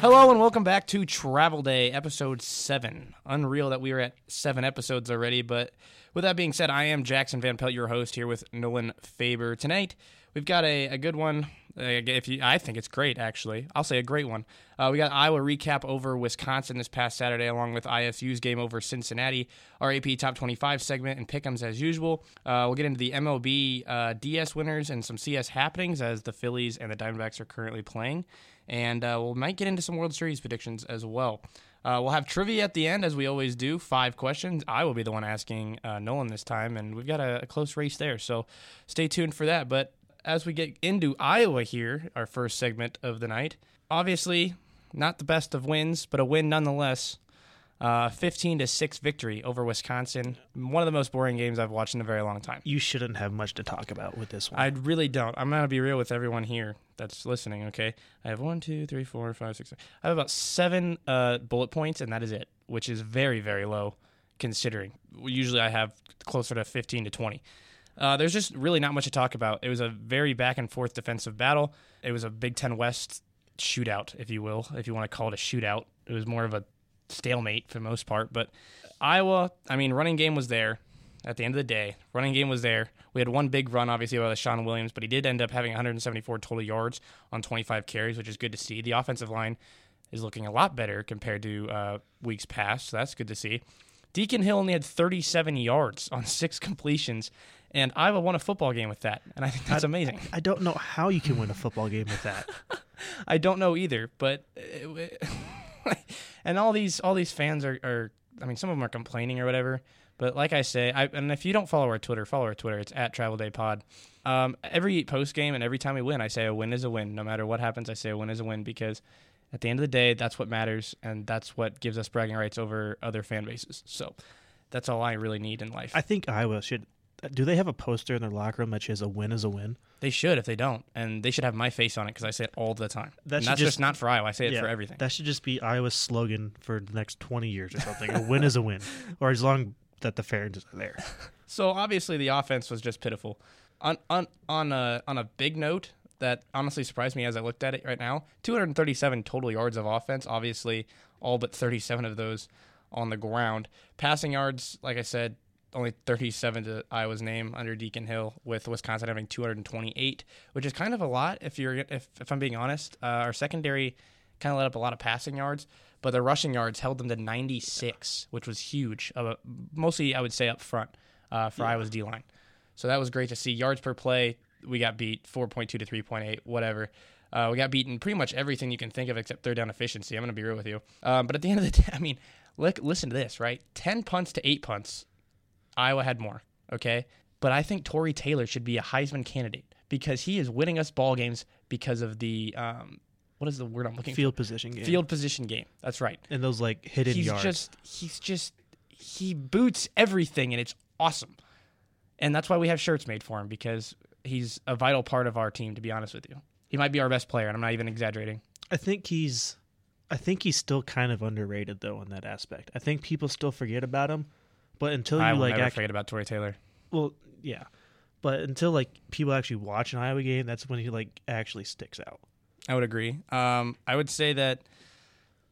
Hello and welcome back to Travel Day, episode seven. Unreal that we are at seven episodes already, but with that being said, I am Jackson Van Pelt, your host here with Nolan Faber. Tonight, we've got a, a good one. If you, I think it's great, actually. I'll say a great one. Uh, we got Iowa recap over Wisconsin this past Saturday, along with ISU's game over Cincinnati, our AP Top 25 segment, and pick'ems as usual. Uh, we'll get into the MLB uh, DS winners and some CS happenings as the Phillies and the Diamondbacks are currently playing and uh, we might get into some World Series predictions as well. Uh, we'll have trivia at the end, as we always do. Five questions. I will be the one asking uh, Nolan this time, and we've got a, a, close race there. So stay tuned for that. But as we get into Iowa here, our first segment of the night, obviously not the best of wins, but a win nonetheless. Uh, 15 to 6 victory over Wisconsin. One of the most boring games I've watched in a very long time. You shouldn't have much to talk about with this one. I really don't. I'm going to be real with everyone here that's listening, okay? I have one, two, three, four, five, six. Seven. I have about seven uh, bullet points, and that is it, which is very, very low considering. Usually I have closer to 15 to 20. Uh, there's just really not much to talk about. It was a very back and forth defensive battle. It was a Big Ten West shootout, if you will, if you want to call it a shootout. It was more of a stalemate for the most part. But Iowa, I mean, running game was there at the end of the day. Running game was there. We had one big run, obviously, by Sean Williams, but he did end up having 174 total yards on 25 carries, which is good to see. The offensive line is looking a lot better compared to uh, weeks past, so that's good to see. Deacon Hill only had 37 yards on six completions, and Iowa won a football game with that, and I think that's I, amazing. I don't know how you can win a football game with that. I don't know either, but it, and all these all these fans are, are I mean, some of them are complaining or whatever. But like I say, I, and if you don't follow our Twitter, follow our Twitter. It's at Travel Day Pod. Um, every post game and every time we win, I say a win is a win. No matter what happens, I say a win is a win because at the end of the day, that's what matters, and that's what gives us bragging rights over other fan bases. So that's all I really need in life. I think Iowa should do they have a poster in their locker room that says "a win is a win"? They should if they don't, and they should have my face on it because I say it all the time. That and that's just, just, not for Iowa. I say it for everything. That should just be Iowa's slogan for the next twenty years or something. a win is a win, or as long that the fans are there. so obviously the offense was just pitiful. On on on a on a big note that honestly surprised me as I looked at it right now, 237 total yards of offense. Obviously, all but 37 of those on the ground. Passing yards, like I said, only 37 to Iowa's name under Deacon Hill, with Wisconsin having 228, which is kind of a lot. If you're, if, if I'm being honest, uh, our secondary kind of let up a lot of passing yards, but the rushing yards held them to 96, which was huge. Uh, mostly, I would say up front uh, for yeah. Iowa's D line. So that was great to see. Yards per play, we got beat 4.2 to 3.8, whatever. Uh, we got beaten pretty much everything you can think of except third down efficiency. I'm going to be real with you. Um, but at the end of the day, I mean, look, listen to this, right? 10 punts to 8 punts Iowa had more, okay? But I think Tory Taylor should be a Heisman candidate because he is winning us ball games because of the um, what is the word I'm looking for? field for? position game. Field position game. That's right. And those like hidden he's yards. Just he's just he boots everything and it's awesome. And that's why we have shirts made for him because he's a vital part of our team to be honest with you. He might be our best player and I'm not even exaggerating. I think he's I think he's still kind of underrated though in that aspect. I think people still forget about him but until you I will like never forget about Tory Taylor. Well, yeah, but until like people actually watch an Iowa game, that's when he like actually sticks out. I would agree. Um, I would say that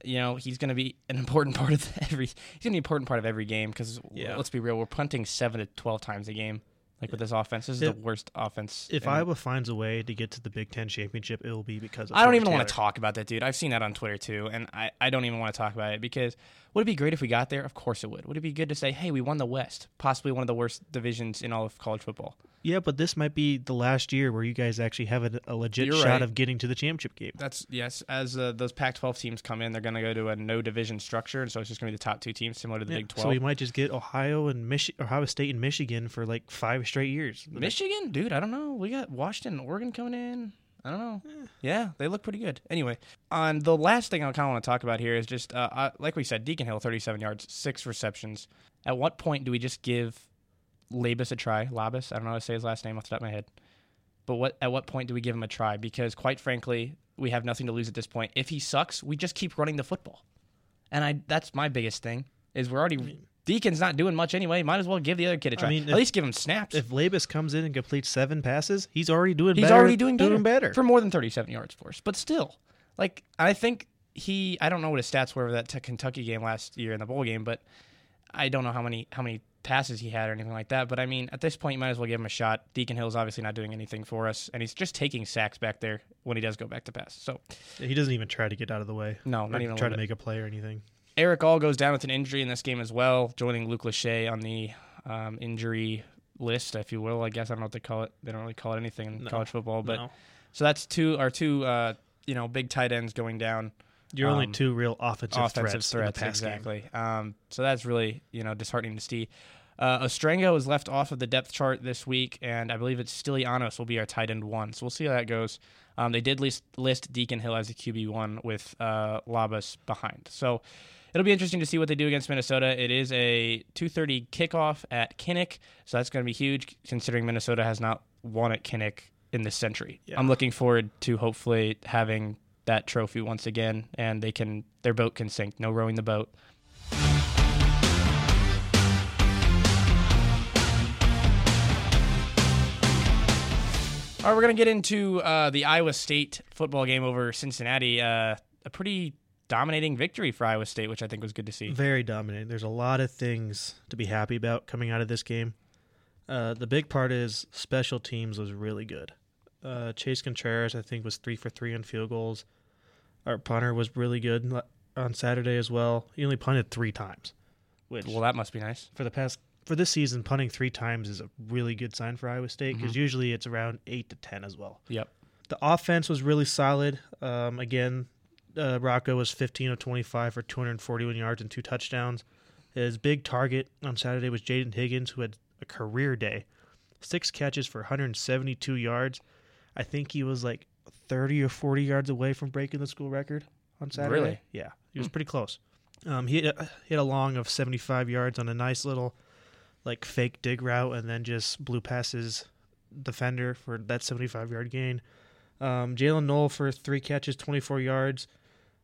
you know he's going to be an important part of every. He's going to be an important part of every game because yeah. let's be real, we're punting seven to twelve times a game. Like with this offense, this is if, the worst offense. If Iowa finds a way to get to the Big Ten championship, it will be because I don't even Taylor. want to talk about that, dude. I've seen that on Twitter too, and I, I don't even want to talk about it because would it be great if we got there? Of course it would. Would it be good to say, hey, we won the West, possibly one of the worst divisions in all of college football? Yeah, but this might be the last year where you guys actually have a, a legit You're shot right. of getting to the championship game. That's yes. As uh, those Pac-12 teams come in, they're going to go to a no division structure, and so it's just going to be the top two teams, similar to the yeah, Big 12. So we might just get Ohio and Michi- Ohio State and Michigan for like five straight years. Michigan, dude, I don't know. We got Washington, Oregon coming in. I don't know. Eh. Yeah, they look pretty good. Anyway, on the last thing I kind of want to talk about here is just uh, uh, like we said, Deacon Hill, 37 yards, six receptions. At what point do we just give Labas a try. Labas, I don't know how to say his last name off the top of my head. But what at what point do we give him a try? Because quite frankly, we have nothing to lose at this point. If he sucks, we just keep running the football. And I that's my biggest thing is we're already Deacon's not doing much anyway. Might as well give the other kid a try. mean, At if- least give him snaps. If Labas comes in and completes seven passes, he's already doing He's better. already doing better. Doing better. for more than 37 yards for us. But still, like I think he, I don't know what his stats were for that Kentucky game last year in the bowl game, but I don't know how many how many passes he had or anything like that. But I mean, at this point, you might as well give him a shot. Deacon Hill's obviously not doing anything for us, and he's just taking sacks back there when he does go back to pass. So he doesn't even try to get out of the way. no, not even try to bit. make a play or anything. Erick All goes down with an injury in this game as well, joining Luke Lachey on the um, injury list, if you will. I guess I don't know what they call it. They don't really call it anything in No. college football, but No. so that's two our two uh, you know big tight ends going down. You're only um, two real offensive, offensive threats, threats, in the pass game. exactly. Um, so that's really you know disheartening to see. Uh, Ostrenga is left off of the depth chart this week, and I believe it's Stilianos will be our tight end one. So we'll see how that goes. Um, they did list, list Deacon Hill as a QB one with uh, Labas behind. So it'll be interesting to see what they do against Minnesota. It is a 2:30 kickoff at Kinnick, so that's going to be huge considering Minnesota has not won at Kinnick in this century. Yeah. I'm looking forward to hopefully having that trophy once again, and they can their boat can sink. No rowing the boat. All right, we're gonna get into uh, the Iowa State football game over Cincinnati. Uh, a pretty dominating victory for Iowa State, which I think was good to see. Very dominant. There's a lot of things to be happy about coming out of this game. Uh, the big part is special teams was really good. Uh, Chase Contreras, I think, was three for three on field goals. Our punter was really good on Saturday as well. He only punted three times, which Well, that must be nice. for the past for this season, punting three times is a really good sign for Iowa State because usually it's around eight to ten as well. Yep. The offense was really solid. Um, again, uh, Rocco was 15 of 25 for 241 yards and two touchdowns. His big target on Saturday was Jaden Higgins, who had a career day, six catches for 172 yards. I think he was like 30 or 40 yards away from breaking the school record on Saturday. Really? Yeah, he was pretty close. Um, he hit a, hit a long of 75 yards on a nice little like fake dig route, and then just blew past his defender for that 75 yard gain. Um, Jaylin Noel for three catches, 24 yards.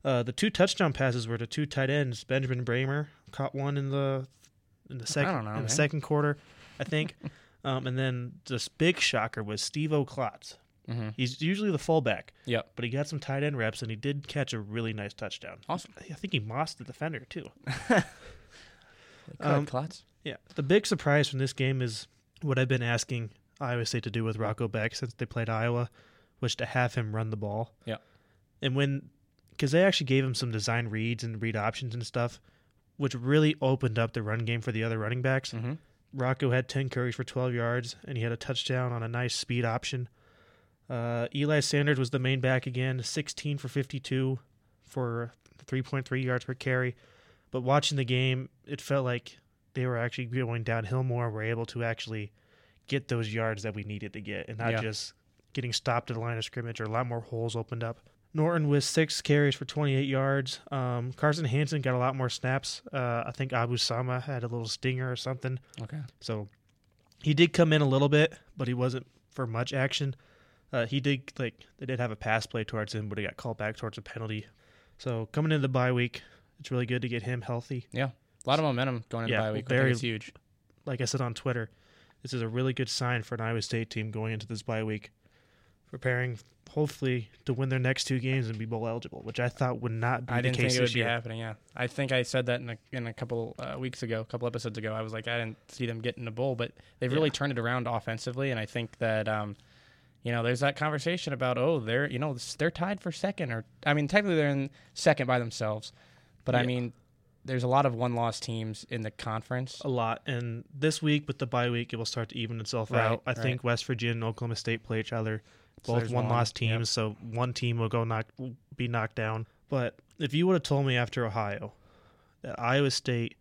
Uh, the two touchdown passes were to two tight ends. Benjamin Brahmer caught one in the in the second know, in the second quarter, I think. um, and then this big shocker was Stevo Klotz. Mm-hmm. He's usually the fullback, Yep. but he got some tight end reps and he did catch a really nice touchdown. Awesome. I think he mossed the defender too. Um, Um, Klotz. Yeah. The big surprise from this game is what I've been asking Iowa State to do with Rocco Becht since they played Iowa, was to have him run the ball. Yeah. And when, because they actually gave him some design reads and read options and stuff, which really opened up the run game for the other running backs. Mm-hmm. Rocco had 10 carries for 12 yards, and he had a touchdown on a nice speed option. Uh, Eli Sanders was the main back again, 16 for 52 for 3.3 yards per carry. But watching the game, it felt like they were actually going downhill more. We're able to actually get those yards that we needed to get, and not Yeah. just getting stopped at the line of scrimmage or a lot more holes opened up. Norton with six carries for 28 yards. Um, Carson Hansen got a lot more snaps. Uh, I think Abu Sama had a little stinger or something. Okay. So he did come in a little bit, but he wasn't for much action. Uh, he did like they did have a pass play towards him, but he got called back towards a penalty. So coming into the bye week, it's really good to get him healthy. Yeah, a lot of momentum going into Yeah, bye week. Very- huge. Like I said on Twitter, this is a really good sign for an Iowa State team going into this bye week, preparing hopefully to win their next two games and be bowl eligible, which I thought would not be I the didn't case think it would this be happening. Yeah, I think I said that in a, in a couple uh, weeks ago, a couple episodes ago. I was like, I didn't see them getting a bowl, but they've really turned it around offensively, and I think that um, you know, there's that conversation about oh, they're you know they're tied for second, or I mean, technically they're in second by themselves, but I mean, there's a lot of one-loss teams in the conference. a lot. And this week with the bye week, it will start to even itself Right, out. I right. think West Virginia and Oklahoma State play each other, both there's one loss one, teams. yep. So one team will go knock be knocked down. But if you would have told me after Ohio that Iowa State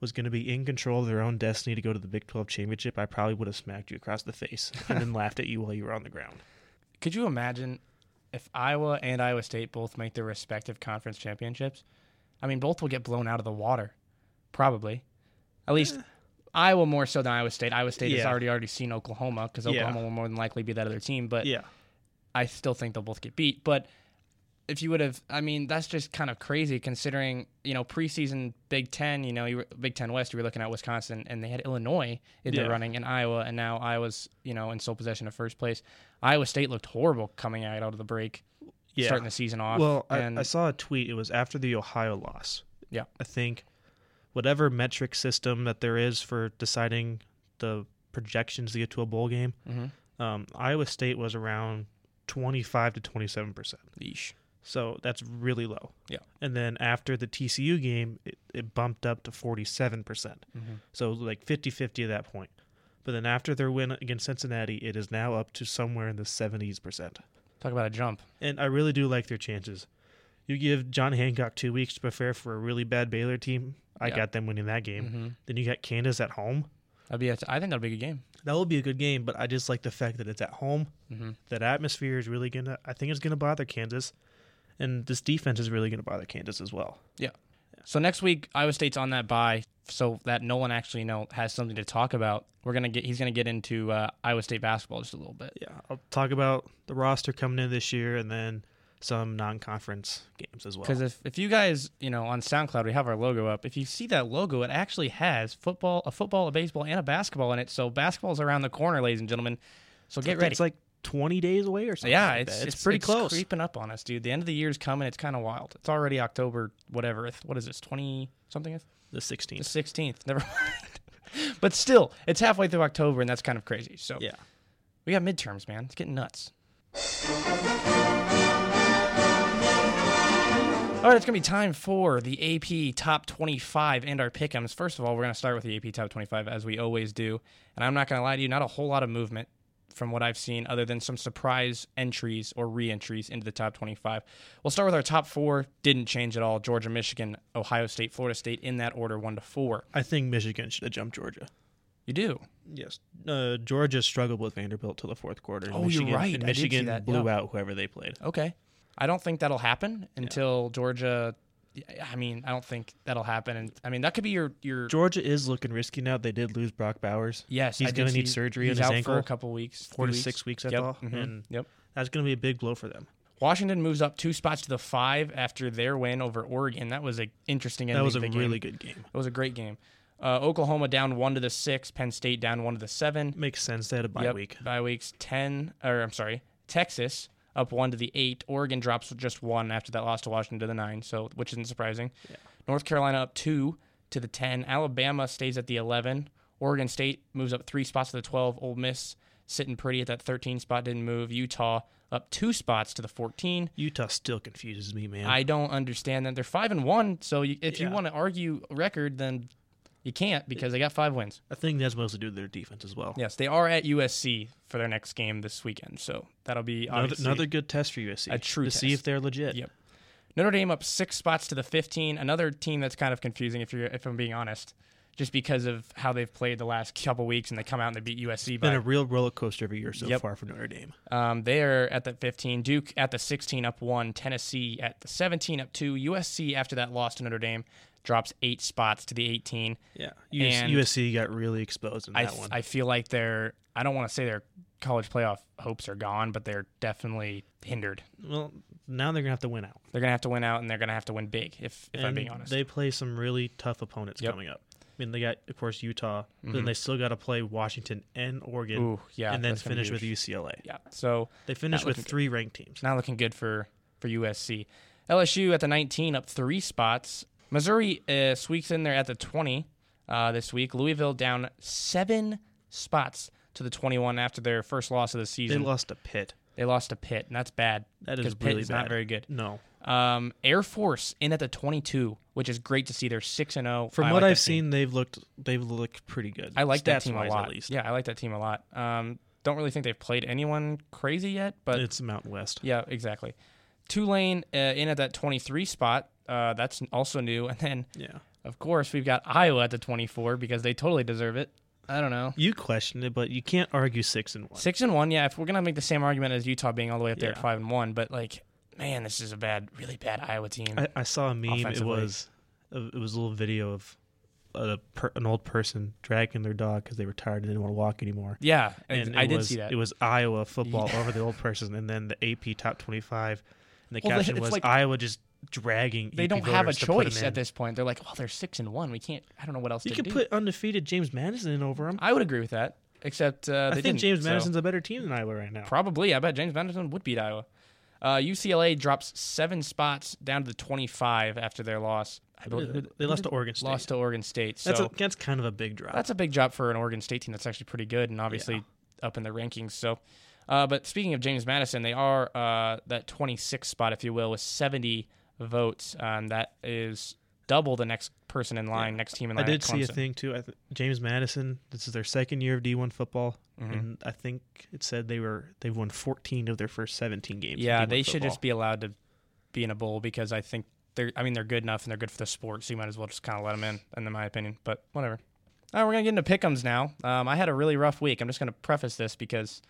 was going to be in control of their own destiny to go to the Big 12 championship, I probably would have smacked you across the face and then laughed at you while you were on the ground. Could you imagine if Iowa and Iowa State both make their respective conference championships? I mean, both will get blown out of the water, probably. At least Iowa more so than Iowa State. Iowa State has already already seen Oklahoma because Yeah. Oklahoma will more than likely be that other team. But yeah. I still think they'll both get beat. But if you would have, I mean, that's just kind of crazy considering, you know, preseason Big Ten, you know, you were, Big Ten West, you were looking at Wisconsin and they had Illinois in Yeah. their running and Iowa, and now Iowa's, you know, in sole possession of first place. Iowa State looked horrible coming out out of the break, Yeah. starting the season off. Well, I, and I saw a tweet. It was after the Ohio loss. Yeah. I think whatever metric system that there is for deciding the projections to get to a bowl game, Mhm. um, Iowa State was around 25 to 27 percent. Yeesh. So that's really low. Yeah. And then after the TCU game, it, it bumped up to 47 percent. Mhm. So like 50-50 at that point. But then after their win against Cincinnati, it is now up to somewhere in the 70s percent. Talk about a jump. And I really do like their chances. You give John Hancock two weeks to prepare for a really bad Baylor team. I Yeah. got them winning that game. hmm Then you got Kansas at home. That'd be, a, I think that'll be a good game. That will be a good game, but I just like the fact that it's at home. hmm That atmosphere is really gonna. I think it's gonna bother Kansas, and this defense is really gonna bother Kansas as well. Yeah. So next week, Iowa State's on that bye, so that no one actually you know has something to talk about. We're gonna get he's gonna get into uh, Iowa State basketball just a little bit. Yeah, I'll talk about the roster coming in this year, and then some non-conference games as well. Because if, if you guys, you know, on SoundCloud, we have our logo up. If you see that logo, it actually has football, a football, a baseball, and a basketball in it. So basketball's around the corner, ladies and gentlemen. So get ready. It's like 20 days away or something. yeah, like it's, that. it's pretty close. creeping up on us, dude. The end of the year's coming. It's kind of wild. It's already October, whatever. What is this? Twenty something? the 16th. The 16th. sixteenth. Never mind. but still, it's halfway through October, and that's kind of crazy. So Yeah. we got midterms, man. It's getting nuts. All right, it's going to be time for the AP Top 25 and our pick'ems. First of all, we're going to start with the AP Top 25 as we always do. And I'm not going to lie to you, not a whole lot of movement from what I've seen other than some surprise entries or re-entries into the top 25. We'll start with our top 4. Didn't change at all. Georgia, Michigan, Ohio State, Florida State in that order 1 to 4. I think Michigan should have jumped Georgia. You do. Yes. Uh, Georgia struggled with Vanderbilt till the fourth quarter. Oh, you're right. And I did see Michigan blew yeah. out whoever they played. Okay. I don't think that'll happen until Georgia I mean, I don't think that'll happen and I mean, that could be your your Georgia is looking risky now. They did lose Brock Bowers. Yes, he's gonna need surgery he's on his out ankle. for a couple weeks, Four to three six weeks, I Yep, thought. mhm, And Yep. that's going to be a big blow for them. Washington moves up two spots to the five after their win over Oregon. That was an interesting. That was a to really good game. It was a great game. Uh, Oklahoma down one to the six. Penn State down one to the seven. Makes sense. They had a bye Yep, week. Bye weeks ten. Or I'm sorry, Texas up one to the eight. Oregon drops just one after that loss to Washington to the nine. So which isn't surprising. Yeah. North Carolina up two to the ten. Alabama stays at the eleven. Oregon State moves up three spots to the twelve. Ole Miss sitting pretty at that thirteen spot didn't move. Utah up two spots to the fourteen. Utah still confuses me, man. I don't understand that they're five and one. So you, if you want to argue record, then you can't because they got five wins. I think that's mostly due to do their defense as well. Yes, they are at USC for their next game this weekend. So that'll be Another, another good test for USC. A true to see if they're legit. Yep. Notre Dame up six spots to the 15. Another team that's kind of confusing if you're if I'm being honest, just because of how they've played the last couple weeks and they come out and they beat USC. Been By, a real roller coaster every year so Yep. far for Notre Dame. um, they're at the 15. Duke at the 16 up one. Tennessee at the 17 up two. USC after that loss to Notre Dame drops eight spots to the 18. Yeah, US, USC got really exposed in I, that th- one. I feel like they're I don't want to say their college playoff hopes are gone, but they're definitely hindered. well, now they're gonna have to win out. They're gonna have to win out, and they're gonna have to win big. If if I'm being honest, they play some really tough opponents Yep. coming up. I mean, they got of course Utah, but Mhm. then they still got to play Washington and Oregon, Ooh, yeah, and then that's gonna be finish with. UCLA. Yeah, so They finished with looking good. three ranked teams. not looking good for for USC. LSU at the 19, up three spots. Missouri uh, squeaks in there at the 20 uh, this week. Louisville down seven spots to the 21 after their first loss of the season. They lost a pit. They lost a pit, and that's bad. That is Pitt really is not very good. No, Um, Air Force in at the 22, which is great to see. They're six and zero. from I what like I've that team. seen, they've looked they've looked pretty good. I like that team a lot. At least, Yeah, I like that team a lot. Um, don't really think they've played anyone crazy yet, but it's Mountain West. yeah, exactly. Tulane uh, in at that 23 spot. Uh, that's also new. And then, Yeah, of course, we've got Iowa at the 24 because they totally deserve it. I don't know. you questioned it, but you can't argue six and one. Six and one, yeah. If we're gonna make the same argument as Utah being all the way up there at five and one, but like, man, this is a bad, really bad Iowa team. I, I saw a meme. It was it was a little video of a per, an old person dragging their dog because they were tired and didn't want to walk anymore. yeah, And I did was, see that. It was Iowa football over the old person, and then the AP top twenty-five, And the Well, caption was like- Iowa just dragging. They EP don't have a voters to put him choice at this point. They're like, oh, they're six and one. We can't. I don't know what else You to could do. put undefeated James Madison in over them. I would agree with that. Except uh, I they think didn't, James so- Madison's a better team than Iowa right now. Probably. I bet James Madison would beat Iowa. Uh, UCLA drops seven spots down to the 25 after their loss. I believe They lost to Oregon State. lost to Oregon State. So that's a, that's kind of a big drop. that's a big drop for an Oregon State team that's actually pretty good and obviously up in the rankings. So, uh, but speaking of James Madison, they are uh, that 26th spot, if you will, with 70 votes. Um, that is double the next person in line, next team in line. I did see a thing too. I th- James Madison. This is their second year of D1 football, Mhm. and I think it said they were they've won 14 of their first 17 games. Yeah, D1 they should football. just be allowed to be in a bowl because I think they're. I mean, they're good enough and they're good for the sport, so you might as well just kind of let them in, in my opinion. But whatever. All right, we're gonna get into pickums now. Um, I had a really rough week. I'm just gonna preface this because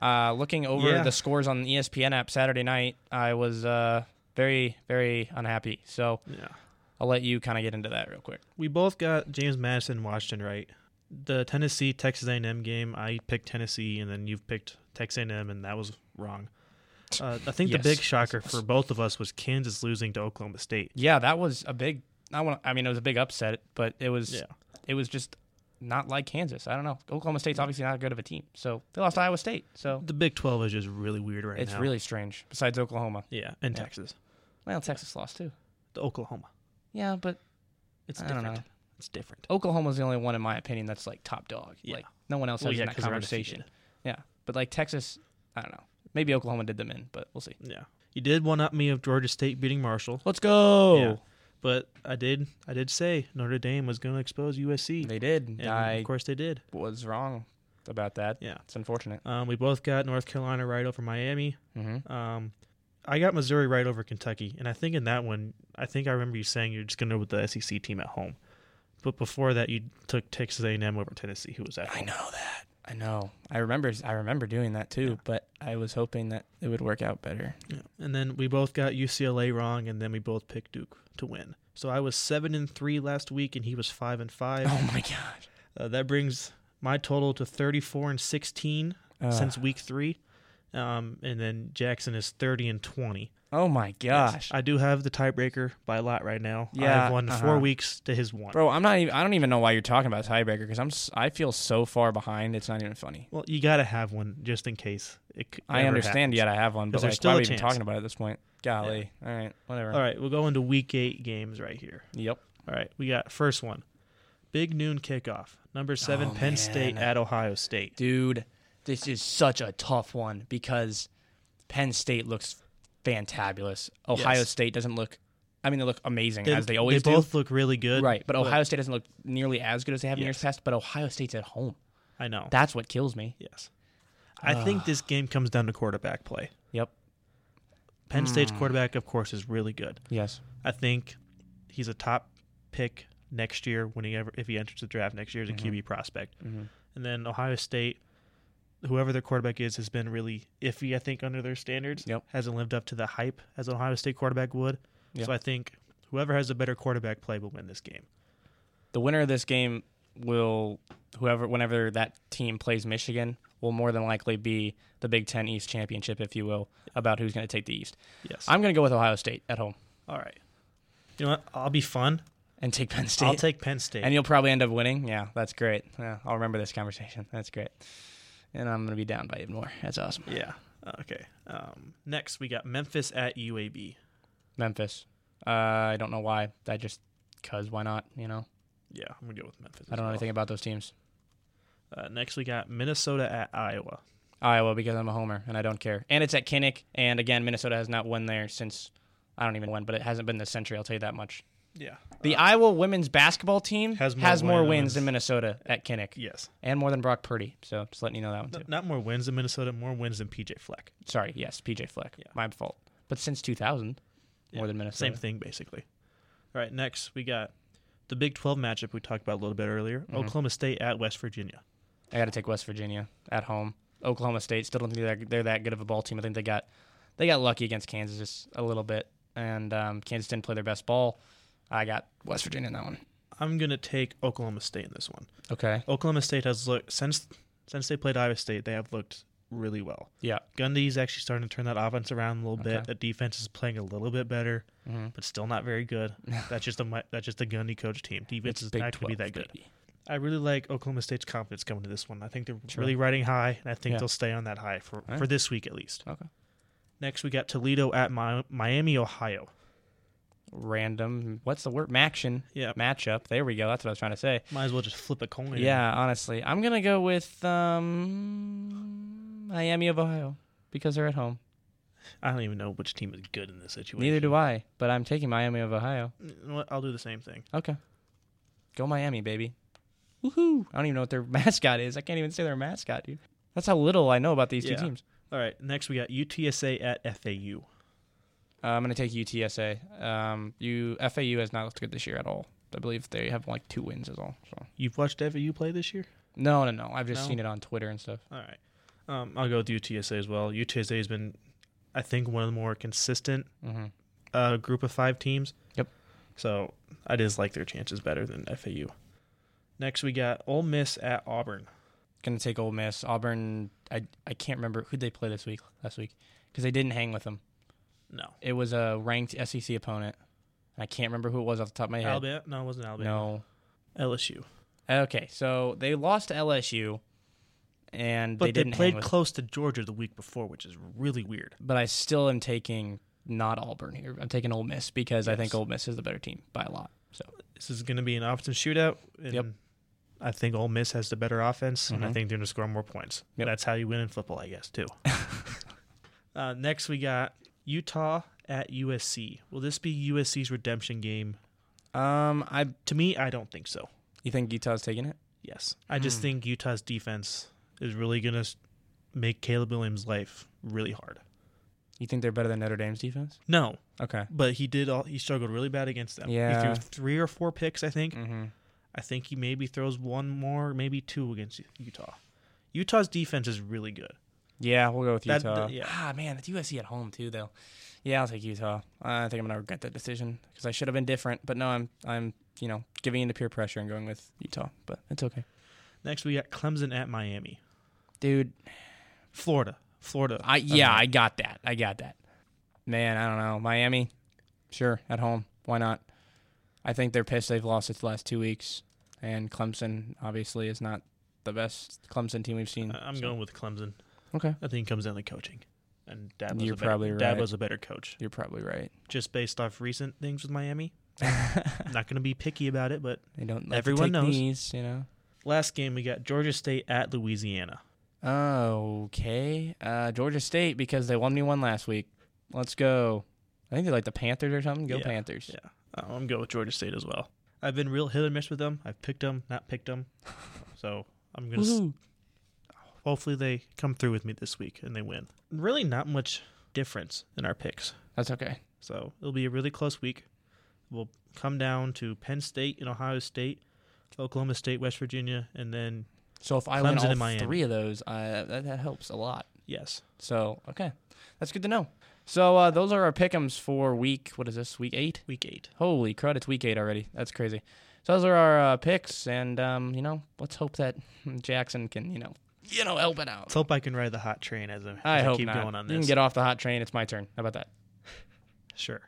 uh, looking over Yeah. the scores on the ESPN app Saturday night, I was uh, very, very unhappy. So Yeah. I'll let you kind of get into that real quick. We both got James Madison, Washington right. The Tennessee Texas A&M game, I picked Tennessee, and then you've picked Texas A&M, and that was wrong. Uh, I think Yes. the big shocker for both of us was Kansas losing to Oklahoma State. Yeah, that was a big. I want. I mean, it was a big upset, but it was. Yeah. It was just not like Kansas. I don't know. Oklahoma State's obviously not good of a team, so they lost to Iowa State. So The Big 12 is just really weird right it's now. It's really strange. Besides Oklahoma, yeah, and Yeah. Texas, well, Texas lost too. the Oklahoma. Yeah, but It's I don't different. know. It's different. Oklahoma's the only one, in my opinion, that's like top dog. Yeah. Like no one else Well, has yeah, in that conversation. Yeah, but like Texas, I don't know. Maybe Oklahoma did them in, but we'll see. Yeah, you did one up me of Georgia State beating Marshall, Let's go. Yeah. But I did I did say Notre Dame was going to expose USC, They did. and I of course they did. was wrong about that. Yeah. It's unfortunate. Um, we both got North Carolina right over Miami. hmm Um, I got Missouri right over Kentucky, and I think in that one, I think I remember you saying you're just going to go with the SEC team at home. But before that, you took Texas A&M over Tennessee, who was at I know that. I know. I remember. I remember doing that too. But I was hoping that it would work out better. Yeah. And then we both got UCLA wrong, and then we both picked Duke to win. So I was seven and three last week, and he was five and five. Oh my god. Uh, that brings my total to thirty-four and sixteen Ugh. since week three. Um, and then Jackson is thirty and twenty. oh my gosh, I do have the tiebreaker by a lot right now. Yeah, I've won uh-huh. four weeks to his one. bro. I'm not even. I don't even know why you're talking about tiebreaker because I'm. I feel so far behind. It's not even funny. Well, you got to have one just in case. I understand. happens. Yet I have one, but like, still why are we even talking about it at this point? Golly. All right. Whatever. All right, we'll go into week eight games right here. Yep. All right, we got first one, big noon kickoff. Number seven, Oh, Penn State at Ohio State. Dude, this is such a tough one because Penn State looks fantabulous. Ohio Yes. State doesn't look. I mean, they look amazing as they always they do. They both look really good. right, but Ohio State doesn't look nearly as good as they have in years past. But Ohio State's at home. I know. That's what kills me. yes, I think this game comes down to quarterback play. Yep. Penn State's Hmm. quarterback, of course, is really good. Yes. I think he's a top pick next year when he ever if he enters the draft next year as a Mhm. QB prospect. hmm And then Ohio State, whoever their quarterback is, has been really iffy, I think, under their standards. Yep. Hasn't lived up to the hype as an Ohio State quarterback would. Yep. So I think whoever has a better quarterback play will win this game. The winner of this game will, whoever, whenever that team plays Michigan, will more than likely be the Big Ten East championship, if you will, about who's going to take the East. Yes. I'm going to go with Ohio State at home All right. You know what? I'll be fun. and take Penn State. I'll take Penn State. And you'll probably end up winning. Yeah, that's great. Yeah, I'll remember this conversation. That's great. And I'm going to be down by even more. That's awesome. yeah. Okay. Um, next, we got Memphis at UAB. Memphis. Uh, I don't know why. I just, because why not? You know, Yeah, I'm gonna go with Memphis. I don't know anything about those teams. Uh, next, we got Minnesota at Iowa. Iowa because I'm a homer and I don't care. And it's at Kinnick. And again, Minnesota has not won there since, I don't even know when, but it hasn't been this century. I'll tell you that much. Yeah. The Iowa women's basketball team Has has more more, wins. wins than Minnesota at Kinnick, Yes. and more than Brock Purdy. So just letting you know that one too. N- not more wins than Minnesota, more wins than PJ Fleck. Sorry, yes, PJ Fleck. Yeah. My fault. But since 2000, more than Minnesota. Same thing, basically. All right, next we got the Big 12 matchup we talked about a little bit earlier. Mhm. Oklahoma State at West Virginia. I got to take West Virginia at home. Oklahoma State still don't think they're, they're that good of a ball team. I think they got they got lucky against Kansas just a little bit, and um, Kansas didn't play their best ball. I got West Virginia in that one. I'm gonna take Oklahoma State in this one. Okay. Oklahoma State has looked since since they played Iowa State, they have looked really well. Yeah. Gundy's actually starting to turn that offense around a little Okay. bit. The defense is playing a little bit better, Mm-hmm. but still not very good. That's just a that's just a Gundy coach team. Defense is not going to be that good. I really like Oklahoma State's confidence coming to this one. I think they're Sure. really riding high, and I think Yeah. they'll stay on that high for, right. for this week at least. Okay. Next, we got Toledo at Mi- Miami, Ohio. Random. What's the word? MACtion. Yeah, Matchup. There we go. That's what I was trying to say. might as well just flip a coin. Yeah, honestly, I'm gonna go with um, Miami of Ohio because they're at home. I don't even know which team is good in this situation. Neither do I, but I'm taking Miami of Ohio. You know what? I'll do the same thing. Okay, go Miami, baby. Woohoo! I don't even know what their mascot is. I can't even say their mascot, dude. That's how little I know about these Yeah. two teams. All right, next we got UTSA at FAU. Uh, I'm gonna take UTSA. Um, you FAU has not looked good this year at all. I believe they have like two wins is all. So You've watched FAU play this year? no, no, no. I've just No? seen it on Twitter and stuff. All right. Um, I'll go with UTSA as well. UTSA has been, I think, one of the more consistent Mm-hmm. uh, group of five teams. Yep. So I just like their chances better than FAU. Next, we got Ole Miss at Auburn. Gonna take Ole Miss. Auburn. I I can't remember who they play this week. Last week because they didn't hang with them. No. It was a ranked SEC opponent. I can't remember who it was off the top of my head. Alabama? No, it wasn't Alabama. No. LSU. Okay, so they lost to LSU, and But they they, didn't played close to Georgia the week before, which is really weird. but I still am taking not Auburn here. I'm taking Ole Miss because I think Yes. Ole Miss is the better team by a lot. So This is going to be an offensive shootout. And Yep. I think Ole Miss has the better offense, and I Mhm. think they're going to score more points. Yep. That's how you win in football, I guess, too. uh, next, we got Utah at USC. Will this be USC's redemption game? um, I To me, I don't think so. you think Utah's taking it? Yes. I just Hmm. think Utah's defense is really going to make Caleb Williams' life really hard. You think they're better than Notre Dame's defense? No, Okay. but he did all he struggled really bad against them. Yeah. He threw three or four picks, I think. Mm-hmm. I think he maybe throws one more, maybe two against Utah. Utah's defense is really good. Yeah, we'll go with That- Utah. yeah. Ah, man, it's USC at home too, though. Yeah, I'll take Utah. I think I'm gonna regret that decision because I should have been different. But no, I'm I'm you know giving into peer pressure and going with Utah. But it's okay, Next, we got Clemson at Miami, dude. Florida, Florida. I yeah, I got that. I got that. Man, I don't know. Miami, sure, at home. Why not? I think they're pissed they've lost its last two weeks, and Clemson obviously is not the best Clemson team we've seen. I'm so- going with Clemson. Okay, I think it comes down to coaching, and Dabo's You're a better, probably right. Dabo's a better coach, you're probably right. just based off recent things with Miami. I'm not going to be picky about it, but They don't. Like Everyone knows. These, you know. last game we got Georgia State at Louisiana. Okay. Uh, Georgia State because they won me one last week. Let's go. I think they like the Panthers or something. Go Yeah, Panthers. Yeah, uh, I'm going with Georgia State as well. I've been real hit and miss with them. I've picked them, not picked them. So I'm going to Woohoo. Hopefully they come through with me this week and they win. Really, not much difference in our picks. That's okay. So it'll be a really close week. We'll come down to Penn State and Ohio State, Oklahoma State, West Virginia, and then So if I win Clemson all and Miami. three of those, uh, that, that helps a lot. yes, So okay, that's good to know. So uh, those are our pick'ems for week. What is this? Week eight. week eight. Holy crud! It's week eight already. That's crazy. So those are our uh, picks, and um, you know, let's hope that Jackson can, you know, you know, help it out. Let's hope I can ride the hot train as, a, as I I, hope keep not. going on this. You can get off the hot train. It's my turn. How about that? sure.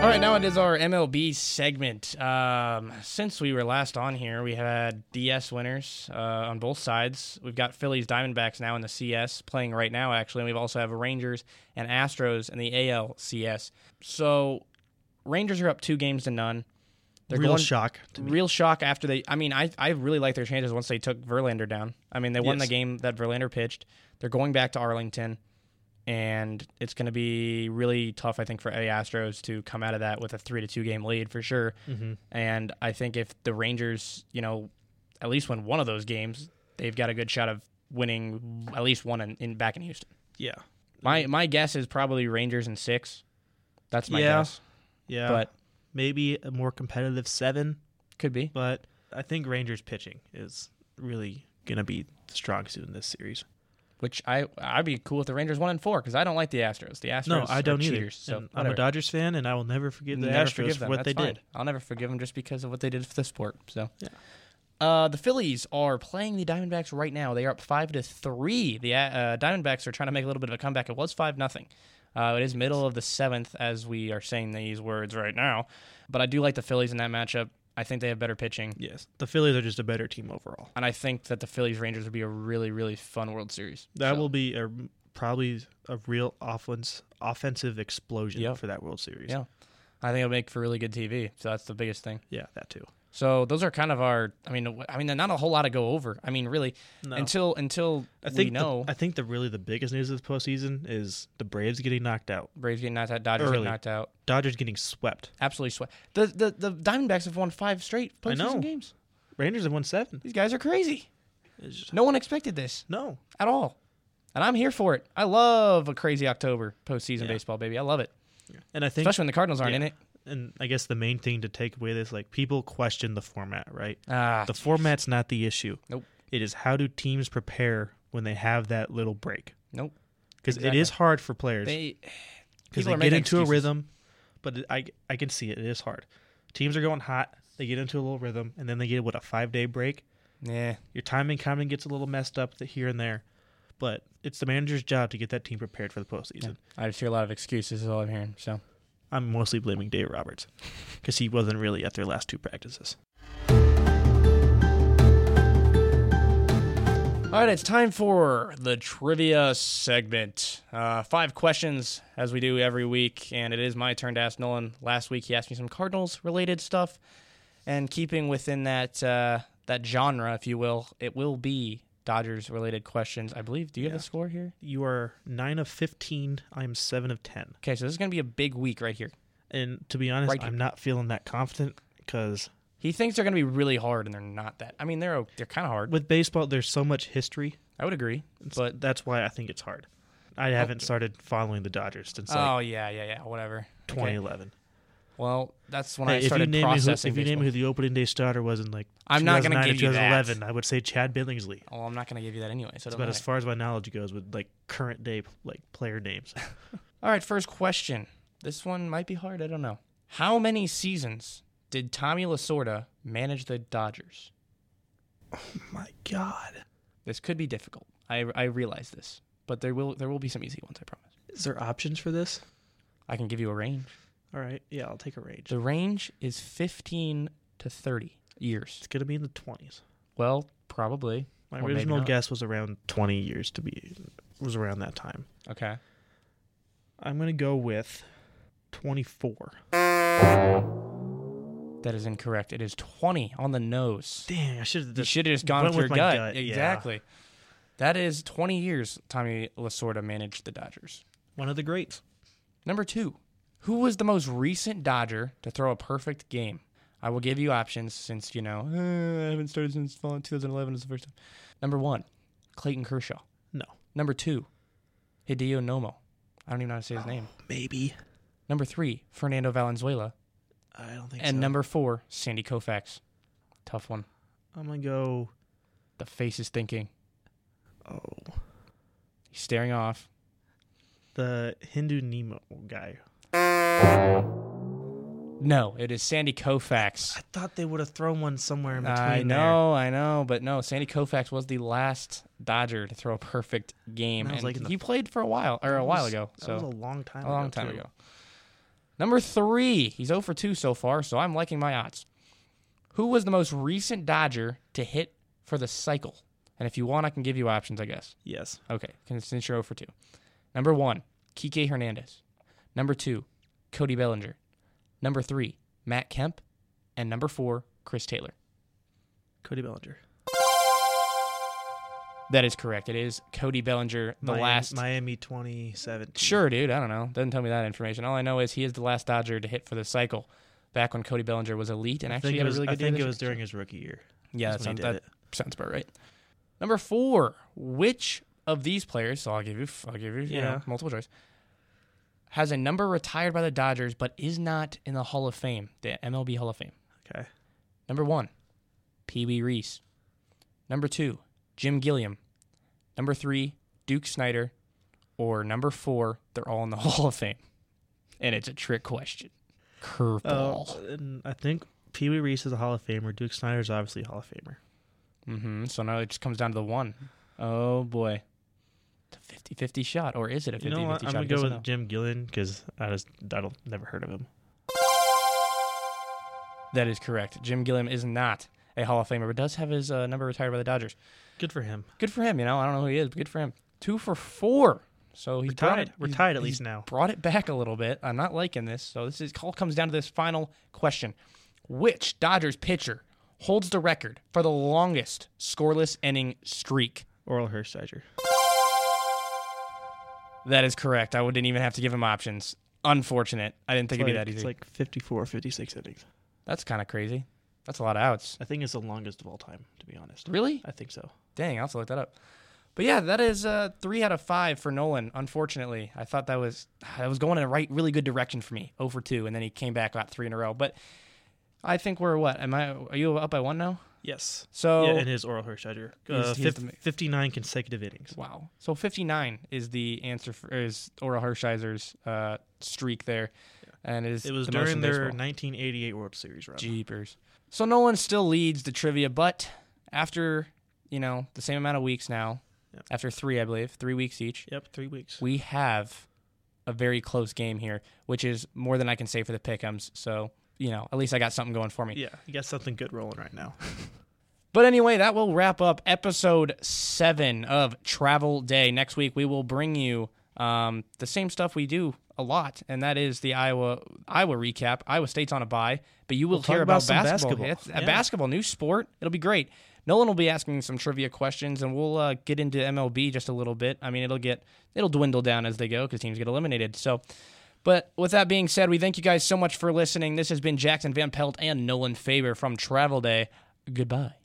All right, now it is our MLB segment. Um, since we were last on here, we had DS winners uh, on both sides. We've got Phillies, Diamondbacks now in the CS playing right now, actually. And we also have Rangers and Astros in the ALCS. So Rangers are up two games to none. They're Real going, shock real shock after they. I mean, I I really like their chances once they took Verlander down. I mean, they won the game that Verlander pitched. They're going back to Arlington, and it's going to be really tough, I think, for A Astros to come out of that with a three to two game lead for sure. hmm And I think if the Rangers, you know, at least win one of those games, they've got a good shot of winning at least one in, in back in Houston. Yeah, My my guess is probably Rangers in six. That's my Yeah. guess, yeah. but maybe a more competitive seven, could be. but I think Rangers pitching is really gonna be the strong suit in this series. which I I'd be cool with the Rangers one and four because I don't like the Astros. The Astros. No, I don't either. cheaters, so I'm a. Dodgers fan, and I will never forgive the Never Astros forgive for what That's they fine. did. I'll never forgive them just because of what they did for the sport. So Yeah. Uh, the Phillies are playing the Diamondbacks right now. They are up five to three. The uh, Diamondbacks are trying to make a little bit of a comeback. It was five nothing. Uh, it is middle of the seventh as we are saying these words right now. But I do like the Phillies in that matchup. I think they have better pitching, Yes, the Phillies are just a better team overall. and I think that the Phillies Rangers would be a really really fun World Series. That So, will be a probably a real offense offensive explosion Yep. for that World Series. Yeah. I think it'll make for really good TV. So that's the biggest thing. yeah, that too. So those are kind of our. I mean, I mean, not a whole lot to go over. I mean, really, No. until until I think we know The, I think the really the biggest news of the postseason is the Braves getting knocked out, Braves getting knocked out, Dodgers Early. getting knocked out. Dodgers getting swept. Absolutely sweat. The, the the Diamondbacks have won five straight I know. postseason games. Rangers have won seven. These guys are crazy. Just- No one expected this no, at all, and I'm here for it. I love a crazy October postseason Yeah. baseball, baby. I love it, and I think especially when the Cardinals aren't in it. And I guess the main thing to take away is like people question the format, right? Ah, The format's not the issue. Nope. It is how do teams prepare when they have that little break? Nope. Because Exactly. it is hard for players they because they get into a rhythm. But I I can see it. It is hard. Teams are going hot. They get into a little rhythm, and then they get what a five day break. Yeah, Your timing kind of gets a little messed up here and there, but it's the manager's job to get that team prepared for the postseason. I just hear a lot of excuses. Is all I'm hearing. So I'm mostly blaming Dave Roberts because he wasn't really at their last two practices. All right, it's time for the trivia segment. Uh, five questions, as we do every week, and it is my turn to ask Nolan. Last week, he asked me some Cardinals related stuff, and keeping within that uh, that genre, if you will, it will be Dodgers related questions. I believe. Do you have Yeah. the score here? You are nine of fifteen. I'm seven of ten. Okay, so this is going to be a big week right here. And to be honest, Right. I'm not feeling that confident because He thinks they're going to be really hard, and they're not that. I mean, they're they're kind of hard. with baseball, there's so much history, I would agree, but but that's why I think it's hard. I haven't started following the Dodgers since like oh yeah, yeah, yeah, whatever. Okay. 2011. Well, that's when Hey, I if started name me who, processing. if you name me who the opening day starter was in like I'm not gonna give to you that. 2011, I would say Chad Billingsley. Oh, I'm not going to give you that anyway. So it That's about matter. as far as my knowledge goes with like current day like player names. All right, first question. This one might be hard. I don't know. How many seasons did Tommy Lasorda manage the Dodgers? Oh my God, This could be difficult. I, I realize this, but there will there will be some easy ones. I promise. is there options for this? I can give you a range. All right, yeah, I'll take a range. The range is 15 to 30 years. It's gonna be in the 20s. Well, probably. My Or maybe original not. guess was around 20 years to be was around that time. Okay. I'm gonna go with 24. That is incorrect. It is 20 on the nose. Dang, I should have You just should have just gone went with your my gut. gut, yeah. Exactly. That is 20 years Tommy Lasorda managed the Dodgers. one of the greats. Number two, who was the most recent Dodger to throw a perfect game? I will give you options since, you know, "Uh, I haven't started since fall 2011 is the first time. Number one, Clayton Kershaw. No, Number two, Hideo Nomo. I don't even know how to say his name. maybe. Number three, Fernando Valenzuela. I don't think And so. And number four, Sandy Koufax. Tough one. I'm gonna go. The face is thinking. Oh, He's staring off. the Hindu Nemo guy. No, it is Sandy Koufax. I thought they would have thrown one somewhere in between. I there. know, I know, but no. Sandy Koufax was the last Dodger to throw a perfect game, That was and like he played for a while or a That while was- ago. That So was a long time. a long ago, time too. ago. Number three, he's 0 for 2 so far, so I'm liking my odds. Who was the most recent Dodger to hit for the cycle? And if you want, I can give you options, I guess. Yes. Okay, since you're 0 for 2. Number one, Kike Hernandez. Number two, Cody Bellinger. Number three, Matt Kemp. And number four, Chris Taylor. Cody Bellinger. That is correct. It is Cody Bellinger, the Miami, last. Miami 2017. Sure, dude. I don't know. Doesn't tell me that information. All I know is he is the last Dodger to hit for the cycle back when Cody Bellinger was elite and I actually had was, a really I think it was during his rookie year. Yeah, that sounds, that sounds about right. Number four, which of these players? So I'll give you, I'll give you, you Yeah. know, multiple choice. Has a number retired by the Dodgers, but is not in the Hall of Fame, the MLB Hall of Fame. Okay. Number one, Pee Wee Reese. Number two, Jim Gilliam. Number three, Duke Snider, or number four, they're all in the Hall of Fame. And it's a trick question. Curveball. Uh, I think Pee Wee Reese is a Hall of Famer. Duke Snider's obviously a Hall of Famer. Mm hmm So now it just comes down to the one. Oh boy. It's a 50 50 shot. Or is it a 50 You know what? 50 I'm gonna go with know. Jim Gillen because I just I don't never heard of him. That is correct. Jim Gilliam is not a Hall of Famer, but does have his uh, number retired by the Dodgers. Good for him. Good for him. You know, I don't know who he is, but good for him. Two for four. So he's We're brought it- We're he's- tied at least now. Brought it back a little bit. I'm not liking this. So this is all comes down to this final question: Which Dodgers pitcher holds the record for the longest scoreless inning streak? Orel Hershiser. That is correct. I wouldn't even have to give him options. Unfortunate. I didn't think it'd be that easy. it's like 54, 56 innings. That's kind of crazy. That's a lot of outs. I think it's the longest of all time, to be honest. Really? I think so. Dang, I'll have to look that up. But yeah, that is uh, three out of five for Nolan. Unfortunately, I thought that was that was going in a right, really good direction for me. Over two, and then he came back, got three in a row. But I think we're what? Am I? Are you up by one now? Yes. So yeah, and his Orel Hershiser. Uh, he's fif- 59 consecutive innings. wow. So fifty nine is the answer for is Orel Hershiser's uh, streak there, and it is It was the during in their 1988 World Series run. Jeepers. So Nolan still leads the trivia, but after you know the same amount of weeks now, Yep. after three, I believe, three weeks each. Yep, three weeks. we have a very close game here, which is more than I can say for the pick'ems. So, you know, at least I got something going for me. Yeah, you got something good rolling right now. But anyway, that will wrap up episode seven of Travel Day. Next week, we will bring you um, the same stuff we do a lot, and that is the Iowa Iowa recap. Iowa State's on a bye, but you will We'll hear about about, basketball. basketball. It's a Yeah. basketball new sport. It'll be great. Nolan will be asking some trivia questions, and we'll uh, get into MLB just a little bit. I mean, it'll get it'll dwindle down as they go because teams get eliminated. So. But with that being said, we thank you guys so much for listening. This has been Jackson Van Pelt and Nolan Faber from Travel Day. Goodbye.